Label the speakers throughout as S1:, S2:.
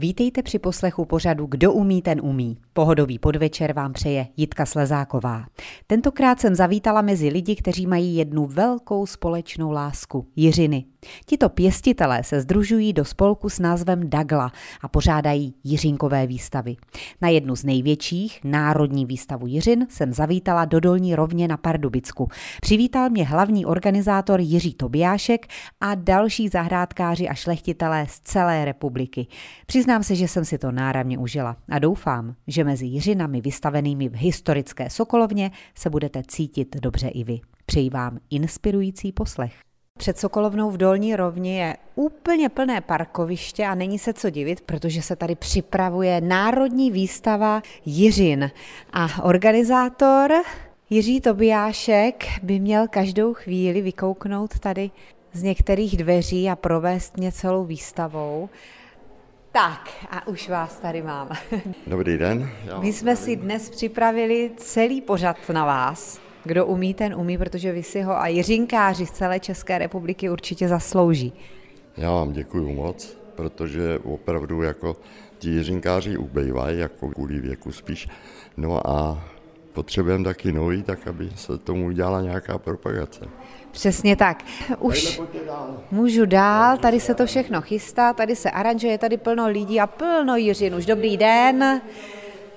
S1: Vítejte při poslechu pořadu Kdo umí, ten umí. Pohodový podvečer vám přeje Jitka Slezáková. Tentokrát jsem zavítala mezi lidi, kteří mají jednu velkou společnou lásku – Jiřiny. Tito pěstitelé se združují do spolku s názvem Dagla a pořádají Jiřinkové výstavy. Na jednu z největších, Národní výstavu Jiřin, jsem zavítala do Dolní rovně na Pardubicku. Přivítal mě hlavní organizátor Jiří Tobiášek a další zahrádkáři a šlechtitelé z celé republiky. Přiznám se, že jsem si to náramně užila a doufám, že mezi Jiřinami vystavenými v historické Sokolovně se budete cítit dobře i vy. Přeji vám inspirující poslech. Před Sokolovnou v Dolní rovni je úplně plné parkoviště a není se co divit, protože se tady připravuje Národní výstava Jiřin. A organizátor Jiří Tobiášek by měl každou chvíli vykouknout tady z některých dveří a provést mě celou výstavou. Tak a už vás tady mám.
S2: Dobrý den.
S1: My jsme si dnes připravili celý pořad na vás. Kdo umí, ten umí, protože vy si ho a jiřinkáři z celé České republiky určitě zaslouží.
S2: Já vám děkuji moc, protože opravdu jako ti jiřinkáři ubejvají, jako kvůli věku spíš. No a potřebujeme taky nový, tak aby se tomu udělala nějaká propagace.
S1: Přesně tak. Už můžu dál, tady se to všechno chystá, tady se aranžuje, tady plno lidí a plno Jiřin. Už dobrý den.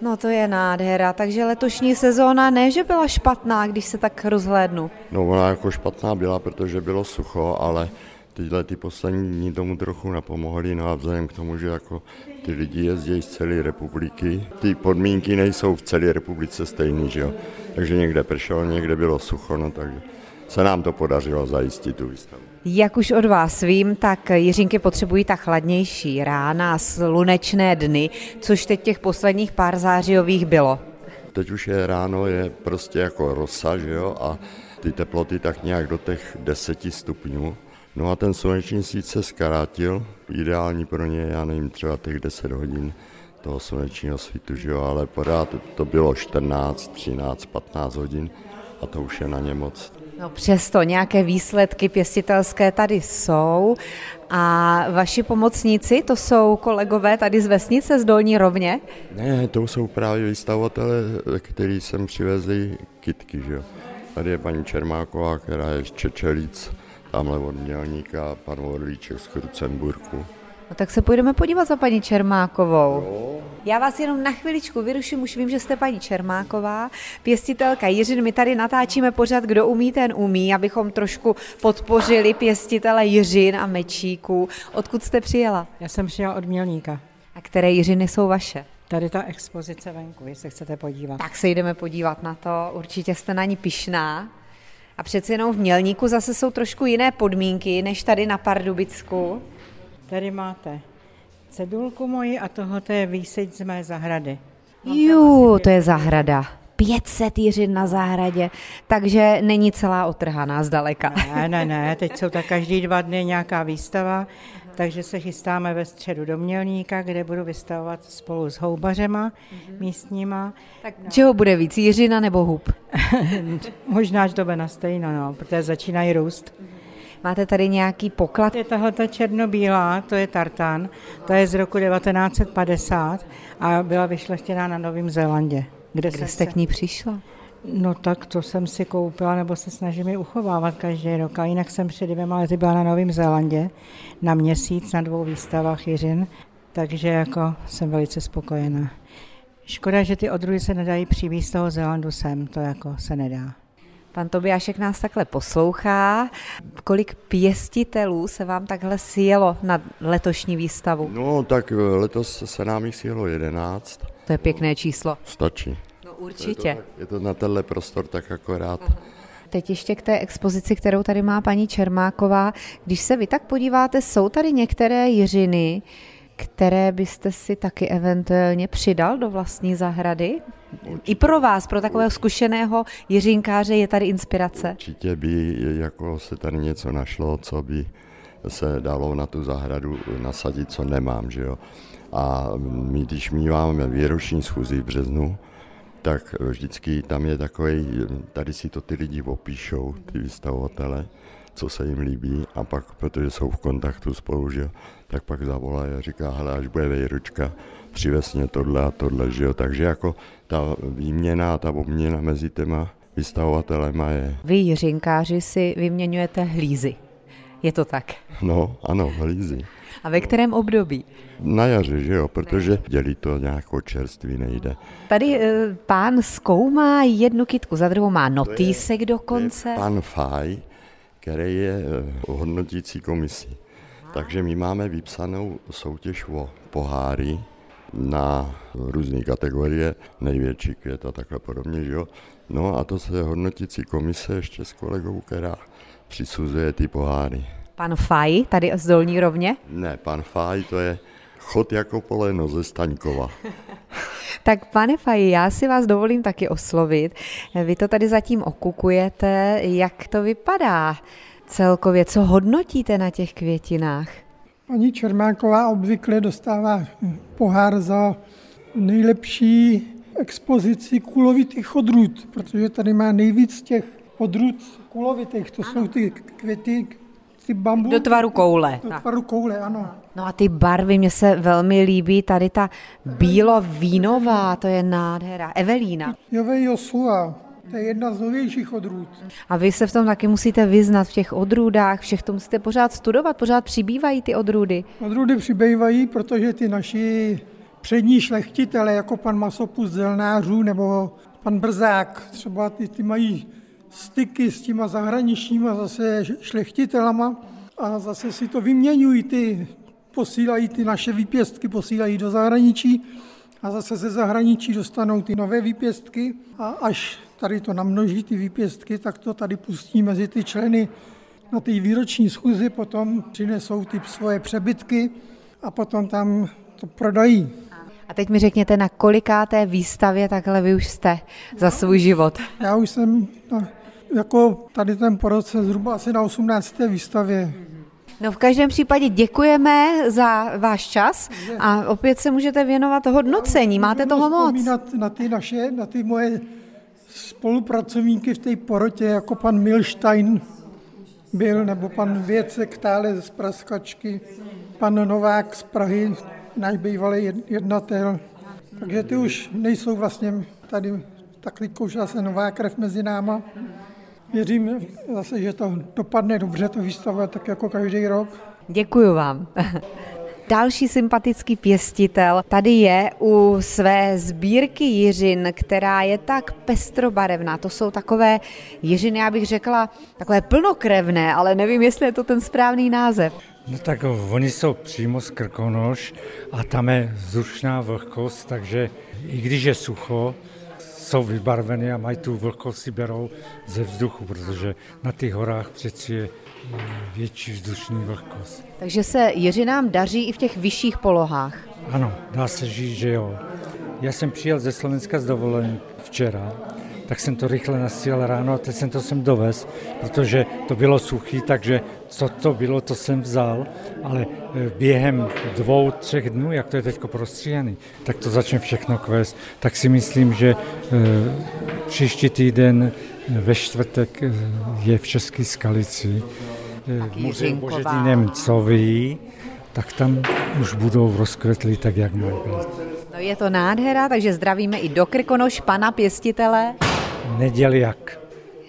S1: No to je nádhera, takže letošní sezóna ne, že byla špatná, když se tak rozhlédnu.
S2: No ona jako špatná byla, protože bylo sucho, ale tyhle ty poslední dní tomu trochu napomohly, no a vzhledem k tomu, že jako ty lidi jezdí z celé republiky, ty podmínky nejsou v celé republice stejný, že jo. Takže někde pršelo, někde bylo sucho, no takže se nám to podařilo zajistit tu výstavu.
S1: Jak už od vás vím, tak Jiřinky potřebují ta chladnější rána slunečné dny, což teď těch posledních pár zářijových bylo.
S2: Teď už je ráno, je prostě jako rosa, že jo, a ty teploty tak nějak do těch 10 stupňů. No a ten sluneční svít se zkrátil, ideální pro ně, já nevím, třeba těch 10 hodin toho slunečního svítu, že jo, ale pořád to bylo 14, 13, 15 hodin a to už je na ně moc.
S1: No přesto nějaké výsledky pěstitelské tady jsou a vaši pomocníci, to jsou kolegové tady z vesnice, z Dolní rovně?
S2: Ne, to jsou právě výstavovatele, který sem přivezli kitky, že jo. Tady je paní Čermáková, která je z Čečelic, tamhle od Mělníka, pan Orlíček z Krucenburku.
S1: No tak se půjdeme podívat za paní Čermákovou. Jo. Já vás jenom na chviličku vyruším, už vím, že jste paní Čermáková, pěstitelka Jiřin. My tady natáčíme pořád, kdo umí, ten umí, abychom trošku podpořili pěstitele Jiřin a Mečíků. Odkud jste přijela?
S3: Já jsem přijela od Mělníka.
S1: A které Jiřiny jsou vaše?
S3: Tady ta expozice venku, jestli chcete podívat.
S1: Tak se jdeme podívat na to, určitě jste na ní pišná. A přeci jenom v Mělníku zase jsou trošku jiné podmínky, než tady na Pardubicku.
S3: Tady máte cedulku moji a tohle je výseď z mé zahrady.
S1: Jo, to je zahrada. 500 jiřin na zahradě, takže není celá otrhaná zdaleka.
S3: Ne, ne, ne, teď jsou tak každý dva dny nějaká výstava, takže se chystáme ve středu do Mělníka, kde budu vystavovat spolu s houbařema mm-hmm. místníma.
S1: Tak no. čeho bude víc, jiřina nebo hub?
S3: Možná, že to bude na stejno, no, protože začínají růst. Mm-hmm.
S1: Máte tady nějaký poklad?
S3: Je tahle ta černobílá, to je tartan, to je z roku 1950 a byla vyšlechtěná na Novém Zélandě.
S1: Kde, Kde jste se... k ní přišla?
S3: No tak to jsem si koupila, nebo se snažím ji uchovávat každý rok. A jinak jsem před dvěma lety byla na Novém Zélandě na měsíc na dvou výstavách Jiřin, takže jako jsem velice spokojená. Škoda, že ty odruhy se nedají přivízt z toho Zélandu sem, to jako se nedá.
S1: Pan Tobiášek nás takhle poslouchá. Kolik pěstitelů se vám takhle sjelo na letošní výstavu?
S2: No, tak eh, letos se nám jich sjelo jedenáct.
S1: To je pěkné číslo.
S2: Stačí.
S1: Určitě. Je
S2: to, tak, je to na tenhle prostor tak akorát.
S1: Teď ještě k té expozici, kterou tady má paní Čermáková. Když se vy tak podíváte, jsou tady některé jiřiny, které byste si taky eventuálně přidal do vlastní zahrady? Určitě. I pro vás, pro takového zkušeného jiřinkáře je tady inspirace?
S2: Určitě by jako se tady něco našlo, co by se dalo na tu zahradu nasadit, co nemám, že jo. A my, když máme výroční schůzi v březnu, tak vždycky tam je takový, tady si to ty lidi opíšou, ty vystavovatele, co se jim líbí a pak, protože jsou v kontaktu spolu, že tak pak zavolá a říká, hele, až bude vejručka, přivez mě tohle a tohle, že jo, takže jako ta výměna, ta obměna mezi těma vystavovatelema je.
S1: Vy, jiřinkáři, si vyměňujete hlízy. Je to tak?
S2: No, ano, hlízy.
S1: A ve kterém období?
S2: Na jaře, že jo, protože dělí to nějakou čerství nejde.
S1: Tady e, pán zkoumá jednu kitku, za druhou má notýsek dokonce.
S2: Je pan Faj, který je eh, hodnotící komisí. Takže my máme vypsanou soutěž o poháry na různé kategorie, největší květ a takhle podobně, že jo. No a to se hodnotící komise ještě s kolegou, která přisuzuje ty poháry.
S1: Pan Faj, tady z Dolní rovně?
S2: Ne, pan Faj, to je chod jako poleno ze Staňkova.
S1: tak pane Faj, já si vás dovolím taky oslovit. Vy to tady zatím okukujete. Jak to vypadá celkově? Co hodnotíte na těch květinách?
S4: Paní Čermáková obvykle dostává pohár za nejlepší expozici kulovitých odrůd, protože tady má nejvíc těch odrůd kulovitých. To ano. jsou ty květy, ty bambu.
S1: Do tvaru koule.
S4: Do tvaru koule, ano.
S1: No a ty barvy, mně se velmi líbí, tady ta bílo-vínová, to je nádhera. Evelína.
S4: Jove Josua, to je jedna z novějších odrůd.
S1: A vy se v tom taky musíte vyznat, v těch odrůdách, všech to musíte pořád studovat, pořád přibývají ty odrůdy.
S4: Odrůdy přibývají, protože ty naši přední šlechtitele, jako pan Masopus Zelnářů nebo pan Brzák, třeba ty, ty mají styky s těma zahraničníma zase šlechtitelama a zase si to vyměňují ty, posílají ty naše výpěstky, posílají do zahraničí a zase ze zahraničí dostanou ty nové výpěstky a až tady to namnoží ty výpěstky, tak to tady pustí mezi ty členy na té výroční schůzi, potom přinesou ty svoje přebytky a potom tam to prodají.
S1: A teď mi řekněte, na kolikáté výstavě takhle vy už jste za svůj život?
S4: Já už jsem na, jako tady ten proces zhruba asi na 18. výstavě.
S1: No v každém případě děkujeme za váš čas a opět se můžete věnovat hodnocení. Máte toho moc.
S4: Na ty naše, na ty moje spolupracovníky v té porotě, jako pan Milstein byl, nebo pan Věcek Tále z Praskačky, pan Novák z Prahy, náš bývalý jednatel. Takže ty už nejsou vlastně tady tak už zase nová krev mezi náma. Věřím zase, že to dopadne dobře, to výstava, tak jako každý rok.
S1: Děkuji vám. Další sympatický pěstitel tady je u své sbírky jiřin, která je tak pestrobarevná. To jsou takové jiřiny, já bych řekla, takové plnokrevné, ale nevím, jestli je to ten správný název.
S5: No tak oni jsou přímo z Krkonoš a tam je vzdušná vlhkost, takže i když je sucho, jsou vybarveny a mají tu vlhkost si berou ze vzduchu, protože na těch horách přeci je větší vzdušní vlhkost.
S1: Takže se Jiřinám daří i v těch vyšších polohách?
S5: Ano, dá se říct, že jo. Já jsem přijel ze Slovenska z dovolení včera, tak jsem to rychle nasíl ráno a teď jsem to sem dovez, protože to bylo suchý, takže co to bylo, to jsem vzal, ale e, během dvou, třech dnů, jak to je teď prostříhaný, tak to začne všechno kvést. Tak si myslím, že e, příští týden e, ve čtvrtek je v České skalici muzeu Božedí Němcový, tak tam už budou rozkvetlí tak, jak mají být.
S1: No je to nádhera, takže zdravíme i do Krkonoš, pana pěstitele.
S5: Neděli jak.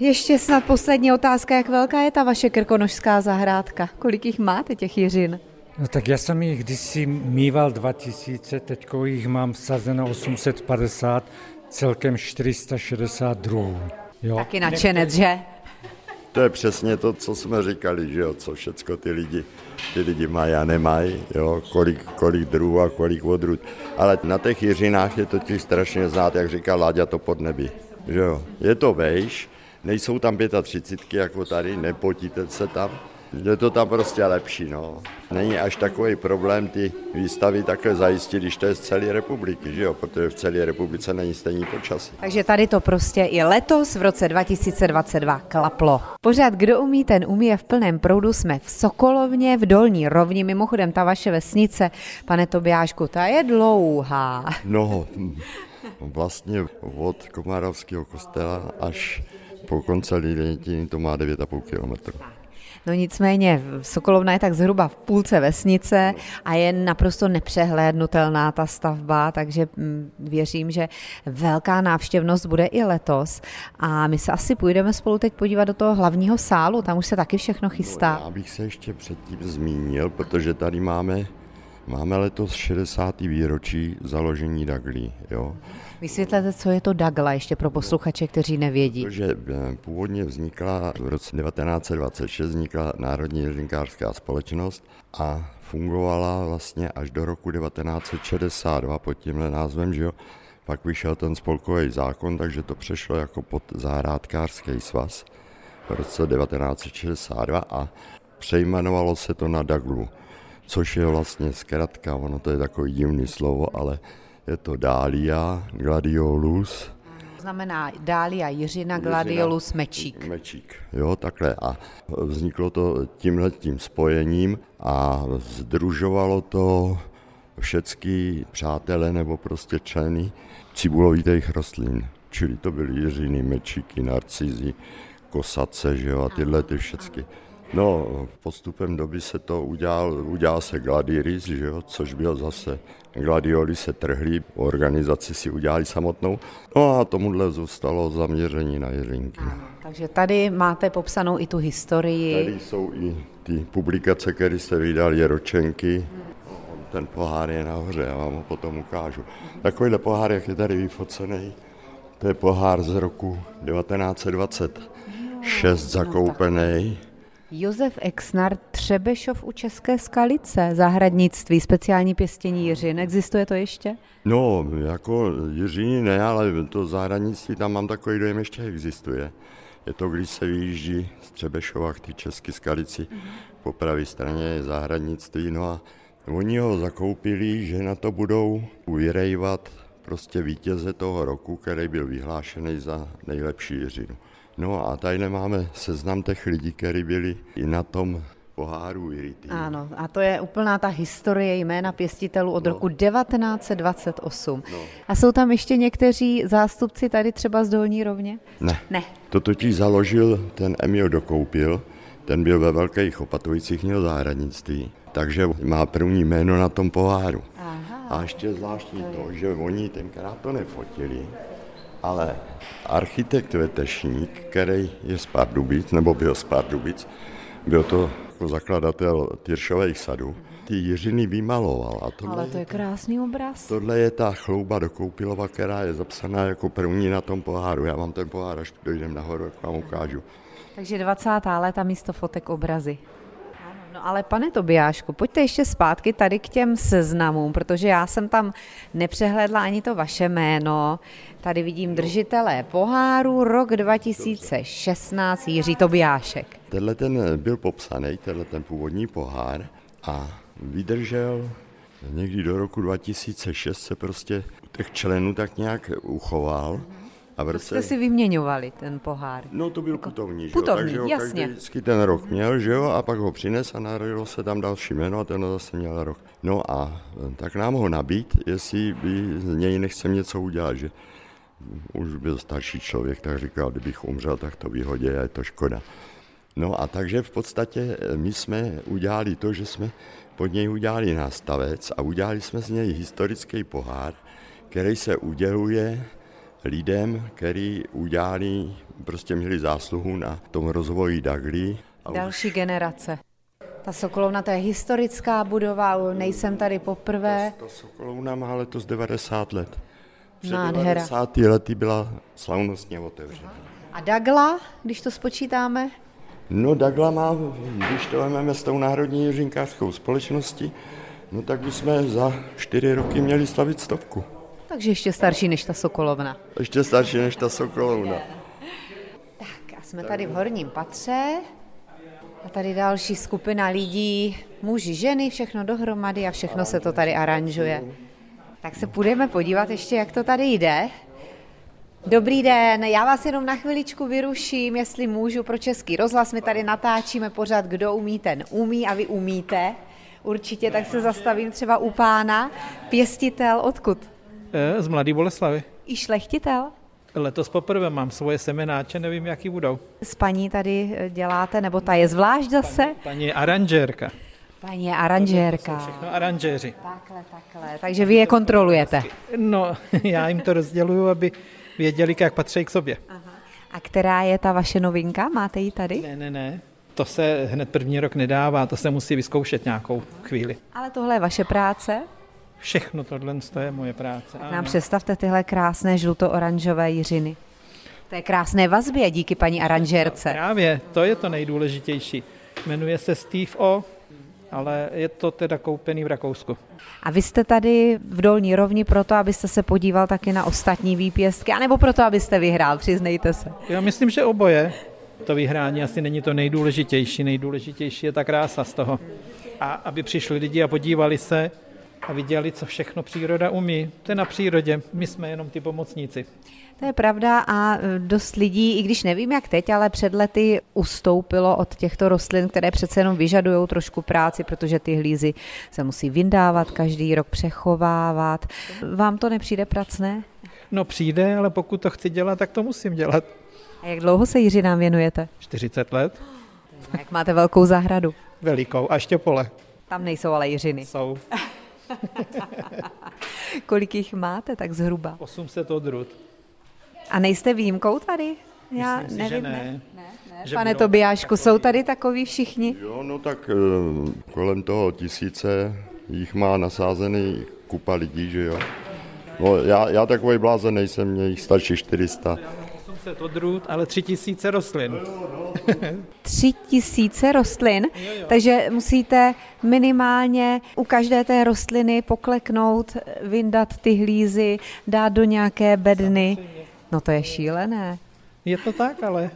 S1: Ještě snad poslední otázka, jak velká je ta vaše krkonožská zahrádka? Kolik jich máte těch jiřin?
S5: No tak já jsem jich kdysi mýval 2000, teď jich mám sazeno 850, celkem 462.
S1: Jo. Taky nadšenec, že?
S2: To je přesně to, co jsme říkali, že jo, co všecko ty lidi, ty lidi mají a nemají, jo, kolik, kolik druhů a kolik odrůd. Ale na těch jiřinách je totiž strašně znát, jak říká Láďa, to pod nebi. Že jo. Je to vejš, nejsou tam 35 jako tady, nepotíte se tam, je to tam prostě lepší, no. Není až takový problém ty výstavy také zajistit, když to je z celé republiky, že jo? protože v celé republice není stejný počasí.
S1: Takže tady to prostě i letos v roce 2022 klaplo. Pořád, kdo umí, ten umí je v plném proudu. Jsme v Sokolovně, v Dolní rovni, mimochodem ta vaše vesnice, pane Tobiášku, ta je dlouhá.
S2: No, vlastně od Komárovského kostela až po konce Lidětiny to má 9,5 kilometru.
S1: No nicméně Sokolovna je tak zhruba v půlce vesnice a je naprosto nepřehlédnutelná ta stavba, takže mm, věřím, že velká návštěvnost bude i letos a my se asi půjdeme spolu teď podívat do toho hlavního sálu, tam už se taky všechno chystá.
S2: No, já bych se ještě předtím zmínil, protože tady máme, máme letos 60. výročí založení Daglí, jo.
S1: Vysvětlete, co je to Dagla, ještě pro posluchače, kteří nevědí.
S2: Protože eh, původně vznikla v roce 1926 vznikla Národní jezdinkářská společnost a fungovala vlastně až do roku 1962 pod tímhle názvem, že jo. Pak vyšel ten spolkový zákon, takže to přešlo jako pod zahrádkářský svaz v roce 1962 a přejmenovalo se to na Daglu, což je vlastně zkratka, ono to je takový divný slovo, ale je to Dália, Gladiolus.
S1: To znamená Dália Jiřina, Gladiolus, Mečík.
S2: Mečík, jo, takhle. A vzniklo to tímhle tím spojením a združovalo to všechny přátelé nebo prostě členy cibulovitých rostlin. Čili to byly jiřiny, mečíky, narcizy, kosace, že jo, a tyhle ty všechny. No, postupem doby se to udělal, udělal se gladiris, že jo, což byl zase gladioli se trhli, organizaci si udělali samotnou, no a tomuhle zůstalo zaměření na Jiřinky.
S1: takže tady máte popsanou i tu historii.
S2: Tady jsou i ty publikace, které se vydali, ročenky, ten pohár je nahoře, já vám ho potom ukážu. Takovýhle pohár, jak je tady vyfocený, to je pohár z roku 1926 zakoupený.
S1: Josef Exnar, Třebešov u České skalice, zahradnictví, speciální pěstění jiřin. Existuje to ještě?
S2: No, jako jiřiny ne, ale to zahradnictví tam mám takový dojem, ještě existuje. Je to, když se vyjíždí z Třebešova k ty České skalici, mm-hmm. po pravé straně je zahradnictví, no a oni ho zakoupili, že na to budou vyrejvat prostě vítěze toho roku, který byl vyhlášený za nejlepší jiřinu. No a tady máme seznam těch lidí, kteří byli i na tom poháru Irity.
S1: Ano, a to je úplná ta historie jména pěstitelů od no. roku 1928. No. A jsou tam ještě někteří zástupci tady třeba z Dolní rovně?
S2: Ne.
S1: Ne.
S2: To totiž založil ten Emil Dokoupil, ten byl ve Velkých Opatovicích, měl zahradnictví, takže má první jméno na tom poháru. Aha. A ještě zvláštní to, že oni tenkrát to nefotili, ale architekt Vetešník, který je z Pardubic, nebo byl z Pardubic, byl to jako zakladatel Tyršových sadů, ty Jiřiny vymaloval. A
S1: tohle Ale to je krásný obraz.
S2: Tohle je ta chlouba do Koupilova, která je zapsaná jako první na tom poháru. Já mám ten pohár, až dojdem nahoru, jak vám ukážu.
S1: Takže 20. léta místo fotek obrazy. Ale pane Tobiášku, pojďte ještě zpátky tady k těm seznamům, protože já jsem tam nepřehledla ani to vaše jméno. Tady vidím držitelé poháru rok 2016 Jiří Tobiášek.
S2: Tenhle ten byl popsaný, tenhle ten původní pohár a vydržel někdy do roku 2006 se prostě těch členů tak nějak uchoval. Mm-hmm
S1: a v roce... jste si vyměňovali ten pohár?
S2: No to byl jako putovní, že
S1: putovní,
S2: Takže ho
S1: jasně.
S2: každý ten rok měl, že jo, a pak ho přines a narodilo se tam další jméno a ten zase měl rok. No a tak nám ho nabít, jestli by z něj nechcem něco udělat, že už byl starší člověk, tak říkal, kdybych umřel, tak to vyhodě a je to škoda. No a takže v podstatě my jsme udělali to, že jsme pod něj udělali nástavec a udělali jsme z něj historický pohár, který se uděluje lidem, který udělali, prostě měli zásluhu na tom rozvoji Dagli.
S1: Další už... generace. Ta Sokolovna, to je historická budova, nejsem tady poprvé.
S2: Ta, ta Sokolovna má letos 90 let. Před
S1: Nádhera.
S2: 90 lety byla slavnostně otevřena.
S1: A Dagla, když to spočítáme?
S2: No Dagla má, když to vezmeme s tou Národní jiřinkářskou společností, no tak bychom za čtyři roky měli slavit stovku.
S1: Takže ještě starší než ta Sokolovna.
S2: Ještě starší než ta Sokolovna.
S1: Tak a jsme tady v horním patře. A tady další skupina lidí, muži, ženy, všechno dohromady a všechno se to tady aranžuje. Tak se půjdeme podívat ještě, jak to tady jde. Dobrý den, já vás jenom na chviličku vyruším, jestli můžu pro Český rozhlas. My tady natáčíme pořád, kdo umí, ten umí a vy umíte. Určitě, tak se zastavím třeba u pána. Pěstitel, odkud?
S6: Z Mladý Boleslavy.
S1: I šlechtitel?
S6: Letos poprvé mám svoje semenáče, nevím, jaký budou.
S1: S paní tady děláte, nebo ta je zvlášť zase?
S6: Paní, paní aranžérka.
S1: Paní je aranžérka.
S6: Všechno aranžéři.
S1: Takhle, takhle. Takže vy je kontrolujete.
S6: No, já jim to rozděluju, aby věděli, jak patří k sobě.
S1: A která je ta vaše novinka? Máte ji tady?
S6: Ne, ne, ne. To se hned první rok nedává, to se musí vyzkoušet nějakou chvíli.
S1: Ale tohle je vaše práce?
S6: Všechno tohle je moje práce.
S1: Tak nám představte tyhle krásné žluto-oranžové jiřiny. To je krásné vazbě díky paní aranžérce.
S6: Právě, to je to nejdůležitější. Jmenuje se Steve O, ale je to teda koupený v Rakousku.
S1: A vy jste tady v Dolní rovni proto, abyste se podíval taky na ostatní výpěstky, anebo proto, abyste vyhrál, přiznejte se.
S6: Já myslím, že oboje. To vyhrání asi není to nejdůležitější. Nejdůležitější je ta krása z toho. A aby přišli lidi a podívali se a viděli, co všechno příroda umí. To je na přírodě, my jsme jenom ty pomocníci.
S1: To je pravda a dost lidí, i když nevím jak teď, ale před lety ustoupilo od těchto rostlin, které přece jenom vyžadují trošku práci, protože ty hlízy se musí vyndávat, každý rok přechovávat. Vám to nepřijde pracné?
S6: No přijde, ale pokud to chci dělat, tak to musím dělat.
S1: A jak dlouho se jiřinám věnujete?
S6: 40 let.
S1: Jak máte velkou zahradu?
S6: Velikou, a ještě pole.
S1: Tam nejsou ale jiřiny.
S6: Jsou.
S1: Kolik jich máte tak zhruba?
S6: 800 odrůd.
S1: A nejste výjimkou tady? Já
S6: Myslím si,
S1: nevím.
S6: že ne.
S1: ne, ne, ne.
S6: Že
S1: Pane Tobiášku, jsou tady takový všichni?
S2: Jo, no tak eh, kolem toho tisíce jich má nasázený kupa lidí, že jo. No já, já takový blázen nejsem, mě jich stačí 400.
S6: 800 odrůd, ale 3000 rostlin.
S1: Tři tisíce rostlin, takže musíte minimálně u každé té rostliny pokleknout, vyndat ty hlízy, dát do nějaké bedny. No to je šílené.
S6: Je to tak, ale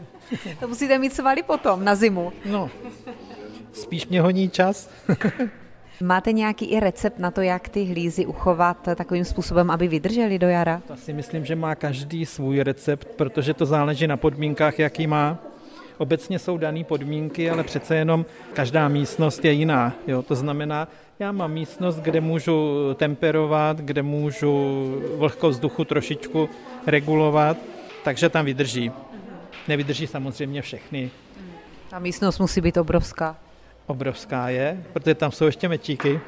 S1: To musíte mít svaly potom na zimu.
S6: no, spíš mě honí čas.
S1: Máte nějaký i recept na to, jak ty hlízy uchovat takovým způsobem, aby vydržely do jara?
S6: To si myslím, že má každý svůj recept, protože to záleží na podmínkách, jaký má. Obecně jsou dané podmínky, ale přece jenom každá místnost je jiná. Jo? To znamená, já mám místnost, kde můžu temperovat, kde můžu vlhkost vzduchu trošičku regulovat, takže tam vydrží. Nevydrží samozřejmě všechny.
S1: Ta místnost musí být obrovská.
S6: Obrovská je, protože tam jsou ještě mečíky.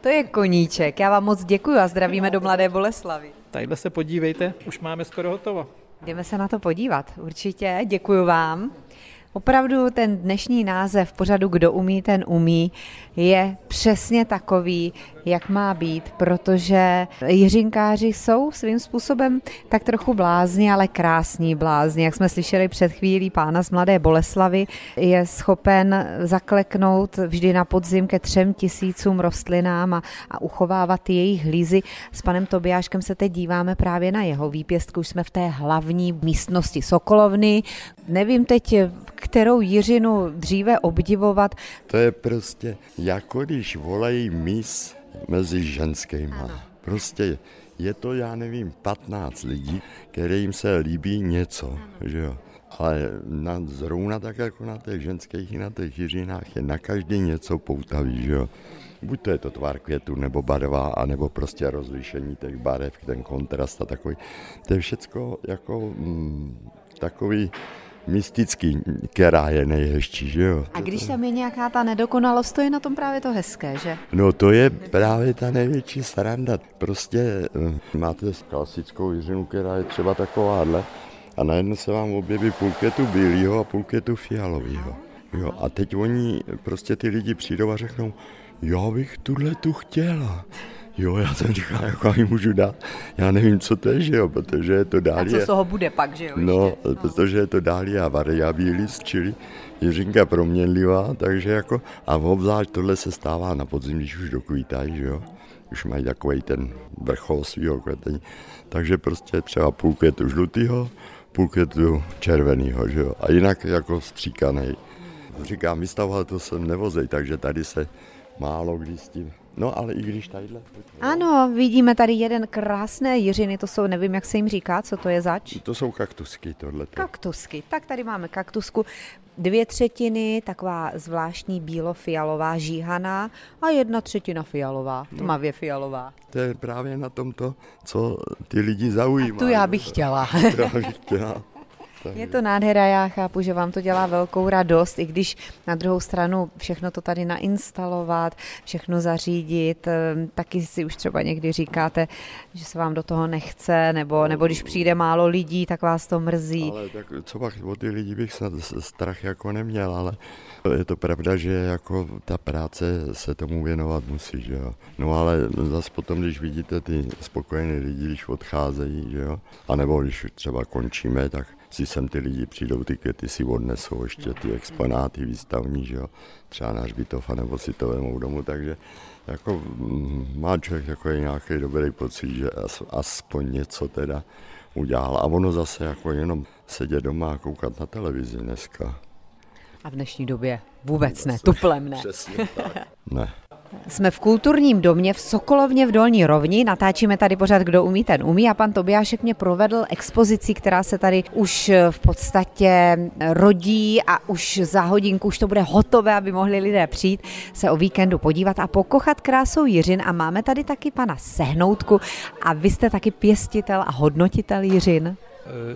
S1: To je koníček. Já vám moc děkuji a zdravíme do Mladé Boleslavy.
S6: Tadyhle se podívejte, už máme skoro hotovo.
S1: Jdeme se na to podívat, určitě. Děkuji vám. Opravdu ten dnešní název pořadu Kdo umí, ten umí je přesně takový, jak má být, protože jiřinkáři jsou svým způsobem tak trochu blázni, ale krásní blázni. Jak jsme slyšeli před chvílí pána z Mladé Boleslavy, je schopen zakleknout vždy na podzim ke třem tisícům rostlinám a, a uchovávat jejich hlízy. S panem Tobiáškem se teď díváme právě na jeho výpěstku. Už jsme v té hlavní místnosti Sokolovny. Nevím teď, kterou jiřinu dříve obdivovat.
S2: To je prostě jako když volají mis mezi ženskýma. Prostě je to, já nevím, 15 lidí, kterým se líbí něco, že jo. Ale na, zrovna tak jako na těch ženských i na těch jiřinách je na každý něco poutavý, že jo. Buď to je to tvar květu, nebo barva, anebo prostě rozlišení těch barev, ten kontrast a takový. To je všecko jako mm, takový mystický, která je nejhezčí, že jo.
S1: A když tam je nějaká ta nedokonalost, to je na tom právě to hezké, že?
S2: No to je právě ta největší sranda. Prostě eh, máte klasickou jiřinu, která je třeba takováhle a najednou se vám objeví půlketu bílého a půlketu fialového. Jo, a teď oni, prostě ty lidi přijdou a řeknou, já bych tuhle tu chtěla. Jo, já jsem říkal, jako ji můžu dát. Já nevím, co to je, že jo, protože je to
S1: A
S2: dálie.
S1: co z toho bude pak, že jo?
S2: No,
S1: ještě?
S2: protože je to Dália variabilis, čili jiřinka proměnlivá, takže jako, a obzvlášť tohle se stává na podzim, když už dokvítají, že jo, už mají takový ten vrchol svého kvetení, takže prostě třeba půl květu žlutýho, půl květu červenýho, že jo, a jinak jako stříkaný. Říkám, vystavovat to sem nevozej, takže tady se málo kdy s tím No ale i když tadyhle...
S1: Ano, vidíme tady jeden krásné jiřiny, to jsou, nevím, jak se jim říká, co to je zač?
S2: To jsou kaktusky, tohle.
S1: Kaktusky, tak tady máme kaktusku. Dvě třetiny, taková zvláštní bílo-fialová žíhaná a jedna třetina fialová,
S2: No.
S1: tmavě fialová.
S2: To je právě na tomto, co ty lidi zaujímá.
S1: A tu já bych chtěla.
S2: Já bych chtěla.
S1: Je to nádhera, já chápu, že vám to dělá velkou radost, i když na druhou stranu všechno to tady nainstalovat, všechno zařídit, ehm, taky si už třeba někdy říkáte, že se vám do toho nechce, nebo, nebo když přijde málo lidí, tak vás to mrzí.
S2: Ale tak co pak o ty lidi bych snad strach jako neměl, ale je to pravda, že jako ta práce se tomu věnovat musí, že jo. No ale zase potom, když vidíte ty spokojené lidi, když odcházejí, že jo, anebo když třeba končíme, tak si sem ty lidi přijdou, ty květy si odnesou ještě ty exponáty výstavní, že jo, třeba na hřbitov, nebo si to vemou domů, takže jako mm, má člověk jako nějaký dobrý pocit, že as, aspoň něco teda udělal. A ono zase jako jenom sedět doma a koukat na televizi dneska.
S1: A v dnešní době vůbec ne, tuplem ne.
S2: Přesně tak. Ne.
S1: Jsme v kulturním domě v Sokolovně v Dolní Rovni, natáčíme tady pořád Kdo umí, ten umí a pan Tobiášek mě provedl expozici, která se tady už v podstatě rodí a už za hodinku už to bude hotové, aby mohli lidé přijít se o víkendu podívat a pokochat krásou Jiřin a máme tady taky pana Sehnoutku a vy jste taky pěstitel a hodnotitel Jiřin.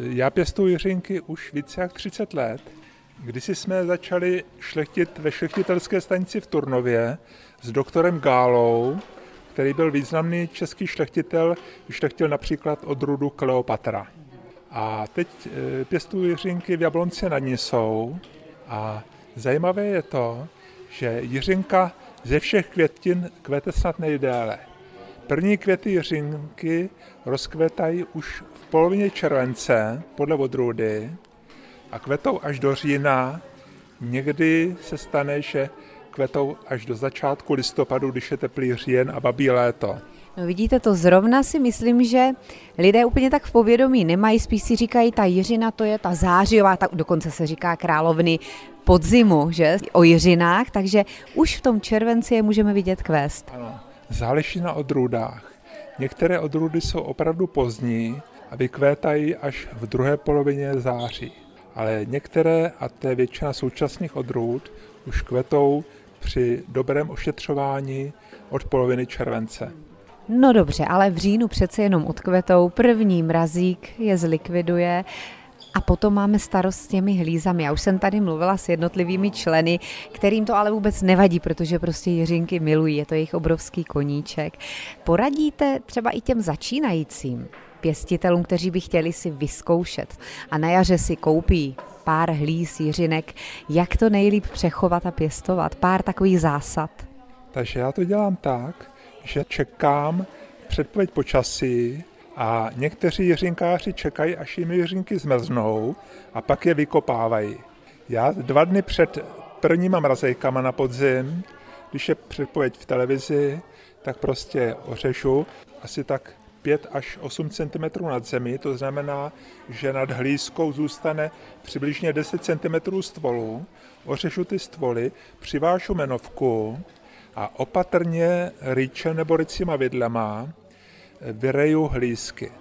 S7: Já pěstuji jiřinky už více jak 30 let. Kdysi jsme začali šlechtit ve šlechtitelské stanici v Turnově s doktorem Gálou, který byl významný český šlechtitel, vyšlechtil například odrůdu Kleopatra. A teď eh, pěstuji jiřinky v Jablonci nad Nisou a zajímavé je to, že jiřinka ze všech květin kvete snad nejdéle. První květy jiřinky rozkvetají už v polovině července podle odrůdy a kvetou až do října. Někdy se stane, že kvetou až do začátku listopadu, když je teplý říjen a babí léto.
S1: No vidíte to, zrovna si myslím, že lidé úplně tak v povědomí nemají, spíš si říkají, ta Jiřina to je ta zářijová, tak dokonce se říká královny podzimu, že, o Jiřinách, takže už v tom červenci je můžeme vidět kvést.
S7: Ano, záleží na odrůdách. Některé odrůdy jsou opravdu pozdní a vykvétají až v druhé polovině září. Ale některé, a to je většina současných odrůd, už kvetou při dobrém ošetřování od poloviny července.
S1: No dobře, ale v říjnu přece jenom odkvetou, první mrazík je zlikviduje a potom máme starost s těmi hlízami. Já už jsem tady mluvila s jednotlivými členy, kterým to ale vůbec nevadí, protože prostě jiřinky milují, je to jejich obrovský koníček. Poradíte třeba i těm začínajícím pěstitelům, kteří by chtěli si vyzkoušet a na jaře si koupí pár hlíz jiřinek, jak to nejlíp přechovat a pěstovat, pár takových zásad.
S7: Takže já to dělám tak, že čekám předpověď počasí a někteří jiřinkáři čekají, až jim jiřinky zmrznou a pak je vykopávají. Já dva dny před prvníma mrazejkama na podzim, když je předpověď v televizi, tak prostě ořežu asi tak 5 až 8 cm nad zemi, to znamená, že nad hlízkou zůstane přibližně 10 cm stvolu, ořežu ty stvoly, přivážu menovku a opatrně rýčem nebo rycíma vidlema vyreju hlízky.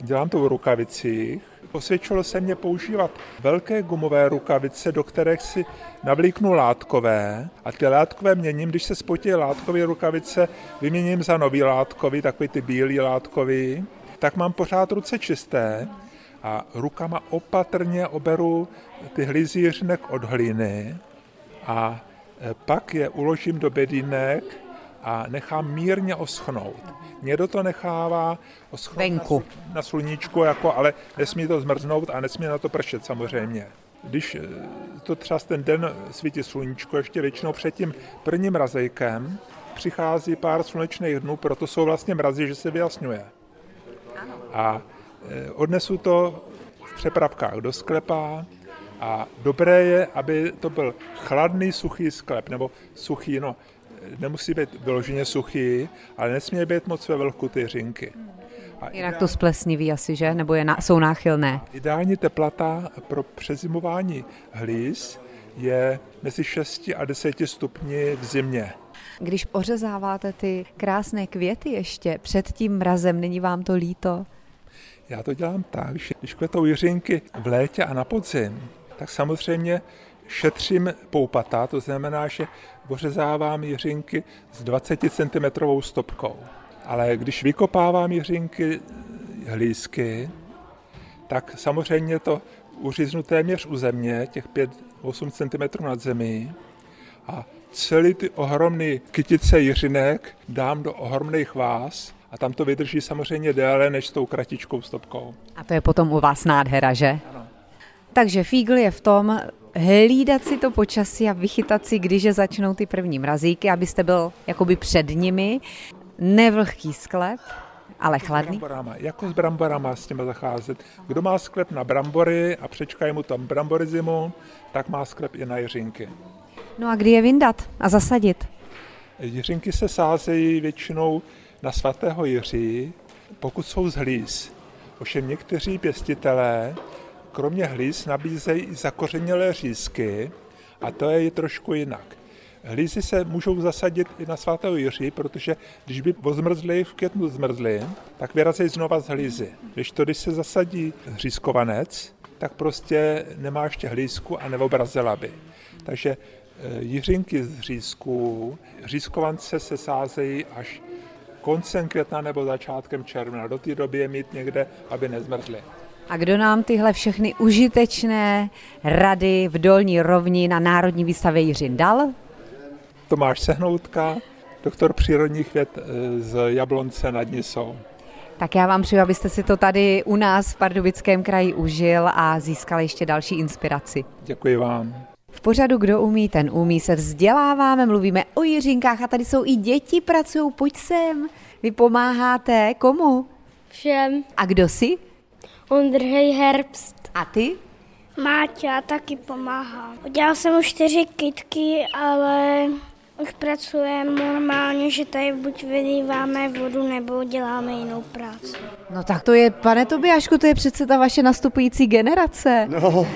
S7: Dělám to v rukavicích. Posvědčilo se mě používat velké gumové rukavice, do kterých si navlíknu látkové a ty látkové měním, když se spotí látkové rukavice, vyměním za nový látkový, takový ty bílý látkový, tak mám pořád ruce čisté a rukama opatrně oberu ty hlízířnek od hlíny a pak je uložím do bedínek a nechám mírně oschnout. Někdo to nechává oschnout
S1: Venku.
S7: Na, sluníčku, jako, ale nesmí to zmrznout a nesmí na to pršet samozřejmě. Když to třeba ten den svítí sluníčko, ještě většinou před tím prvním mrazejkem, přichází pár slunečných dnů, proto jsou vlastně mrazy, že se vyjasňuje. A odnesu to v přepravkách do sklepa, a dobré je, aby to byl chladný, suchý sklep, nebo suchý, no, nemusí být vyloženě suchý, ale nesmí být moc ve velku ty řinky.
S1: A Jinak to splesniví asi, že? Nebo je na, jsou náchylné?
S7: Ideální teplota pro přezimování hlíz je mezi 6 a 10 stupni v zimě.
S1: Když ořezáváte ty krásné květy ještě před tím mrazem, není vám to líto?
S7: Já to dělám tak, že když kvetou jiřinky v létě a na podzim, tak samozřejmě šetřím poupata, to znamená, že ořezávám jiřinky s 20 cm stopkou. Ale když vykopávám jiřinky hlízky, tak samozřejmě to uříznu téměř u země, těch 5-8 cm nad zemí a celý ty ohromný kytice jiřinek dám do ohromných vás a tam to vydrží samozřejmě déle než s tou kratičkou stopkou.
S1: A to je potom u vás nádhera, že? Ano. Takže fígl je v tom hlídat si to počasí a vychytat si, když je začnou ty první mrazíky, abyste byl jakoby před nimi. Nevlhký sklep, ale chladný?
S7: Bramborama, jako s bramborama s těma zacházet. Kdo má sklep na brambory a přečkají mu tam brambory zimu, tak má sklep i na jiřinky.
S1: No a kdy je vyndat a zasadit?
S7: Jiřinky se sázejí většinou na svatého Jiří, pokud jsou z hlíz. Ovšem někteří pěstitelé kromě hlíz nabízejí i zakořenělé řízky a to je trošku jinak. Hlízy se můžou zasadit i na svatého Jiří, protože když by ozmrzli, v květnu zmrzli, tak vyrazejí znova z hlízy. Když to, když se zasadí hřízkovanec, tak prostě nemá ještě hlízku a neobrazila by. Takže e, jiřinky z hřízků, hřízkovance se sázejí až koncem května nebo začátkem června. Do té doby je mít někde, aby nezmrzly.
S1: A kdo nám tyhle všechny užitečné rady v Dolní rovni na Národní výstavě Jiřin dal?
S7: Tomáš Sehnoutka, doktor přírodních věd eh, z Jablonce nad Nisou.
S1: Tak já vám přeju, abyste si to tady u nás v Pardubickém kraji užil a získal ještě další inspiraci.
S7: Děkuji vám.
S1: V pořadu Kdo umí, ten umí se vzděláváme, mluvíme o Jiřinkách a tady jsou i děti, pracují, pojď sem. Vy pomáháte komu?
S8: Všem.
S1: A kdo si?
S8: Ondřej Herbst.
S1: A ty?
S8: Máťa já taky pomáhá. Udělal jsem už čtyři kitky, ale už pracujeme normálně, že tady buď vylíváme vodu, nebo děláme jinou práci.
S1: No tak to je, pane Tobiášku, to je přece ta vaše nastupující generace.
S2: No,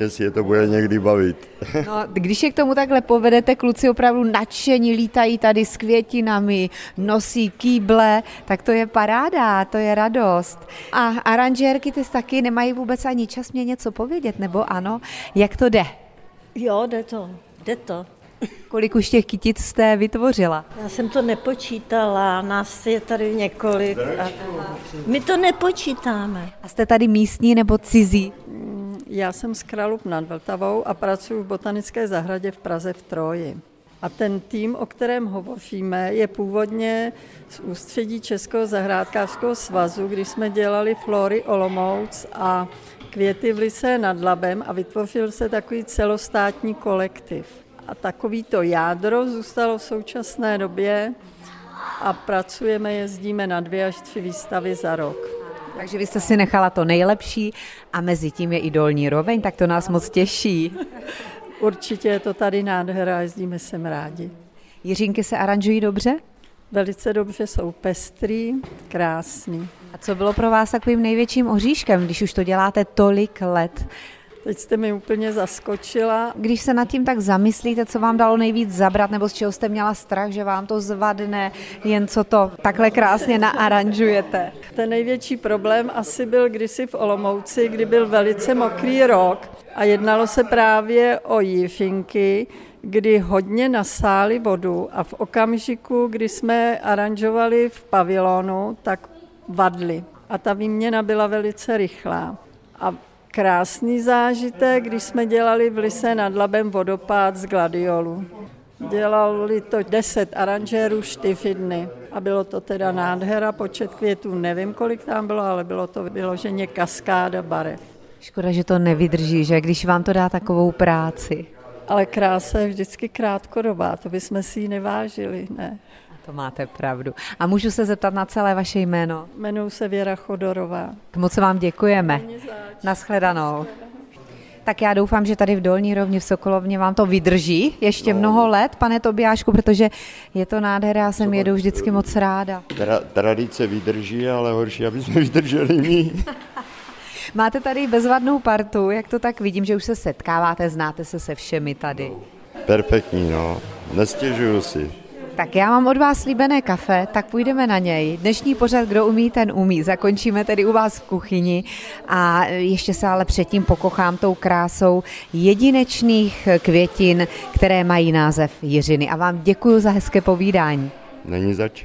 S2: jestli je to bude někdy bavit.
S1: No, když je k tomu takhle povedete, kluci opravdu nadšení lítají tady s květinami, nosí kýble, tak to je paráda, to je radost. A aranžérky ty taky nemají vůbec ani čas mě něco povědět, nebo ano? Jak to jde?
S9: Jo, jde to, jde to.
S1: Kolik už těch kytic jste vytvořila?
S9: Já jsem to nepočítala, nás je tady několik. A my to nepočítáme.
S1: A jste tady místní nebo cizí?
S10: Mm, já jsem z Kralup nad Vltavou a pracuji v Botanické zahradě v Praze v Troji. A ten tým, o kterém hovoříme, je původně z ústředí Českého zahrádkářského svazu, kdy jsme dělali flory Olomouc a květy v Lise nad Labem a vytvořil se takový celostátní kolektiv. A takovýto jádro zůstalo v současné době a pracujeme, jezdíme na dvě až tři výstavy za rok.
S1: Takže vy jste si nechala to nejlepší a mezi tím je i dolní roveň, tak to nás moc těší.
S10: Určitě je to tady nádhera, jezdíme sem rádi.
S1: Jiřinky se aranžují dobře?
S10: Velice dobře, jsou pestrý, krásný.
S1: A co bylo pro vás takovým největším oříškem, když už to děláte tolik let?
S10: Teď jste mi úplně zaskočila.
S1: Když se nad tím tak zamyslíte, co vám dalo nejvíc zabrat, nebo z čeho jste měla strach, že vám to zvadne, jen co to takhle krásně naaranžujete?
S10: Ten největší problém asi byl kdysi v Olomouci, kdy byl velice mokrý rok a jednalo se právě o jífinky, kdy hodně nasáli vodu a v okamžiku, kdy jsme aranžovali v pavilonu, tak vadly. A ta výměna byla velice rychlá. A krásný zážitek, když jsme dělali v Lise nad Labem vodopád z gladiolu. Dělali to deset aranžérů štyfy dny a bylo to teda nádhera, počet květů nevím, kolik tam bylo, ale bylo to vyloženě kaskáda barev.
S1: Škoda, že to nevydrží, že když vám to dá takovou práci.
S10: Ale krása je vždycky krátkodobá, to bychom si ji nevážili, ne?
S1: To máte pravdu. A můžu se zeptat na celé vaše jméno?
S10: Jmenuji se Věra Chodorová.
S1: Moc vám děkujeme. Naschledanou. Tak já doufám, že tady v Dolní rovni v Sokolovně vám to vydrží ještě no. mnoho let, pane Tobiášku, protože je to nádhera, já jsem jedu vždycky moc ráda.
S2: Tra, tradice vydrží, ale horší, aby jsme vydrželi my.
S1: Máte tady bezvadnou partu, jak to tak vidím, že už se setkáváte, znáte se se všemi tady.
S2: Perfektní, no. Nestěžuju si.
S1: Tak já mám od vás slíbené kafe, tak půjdeme na něj. Dnešní pořad, kdo umí, ten umí. Zakončíme tedy u vás v kuchyni a ještě se ale předtím pokochám tou krásou jedinečných květin, které mají název Jiřiny. A vám děkuji za hezké povídání.
S2: Není zač.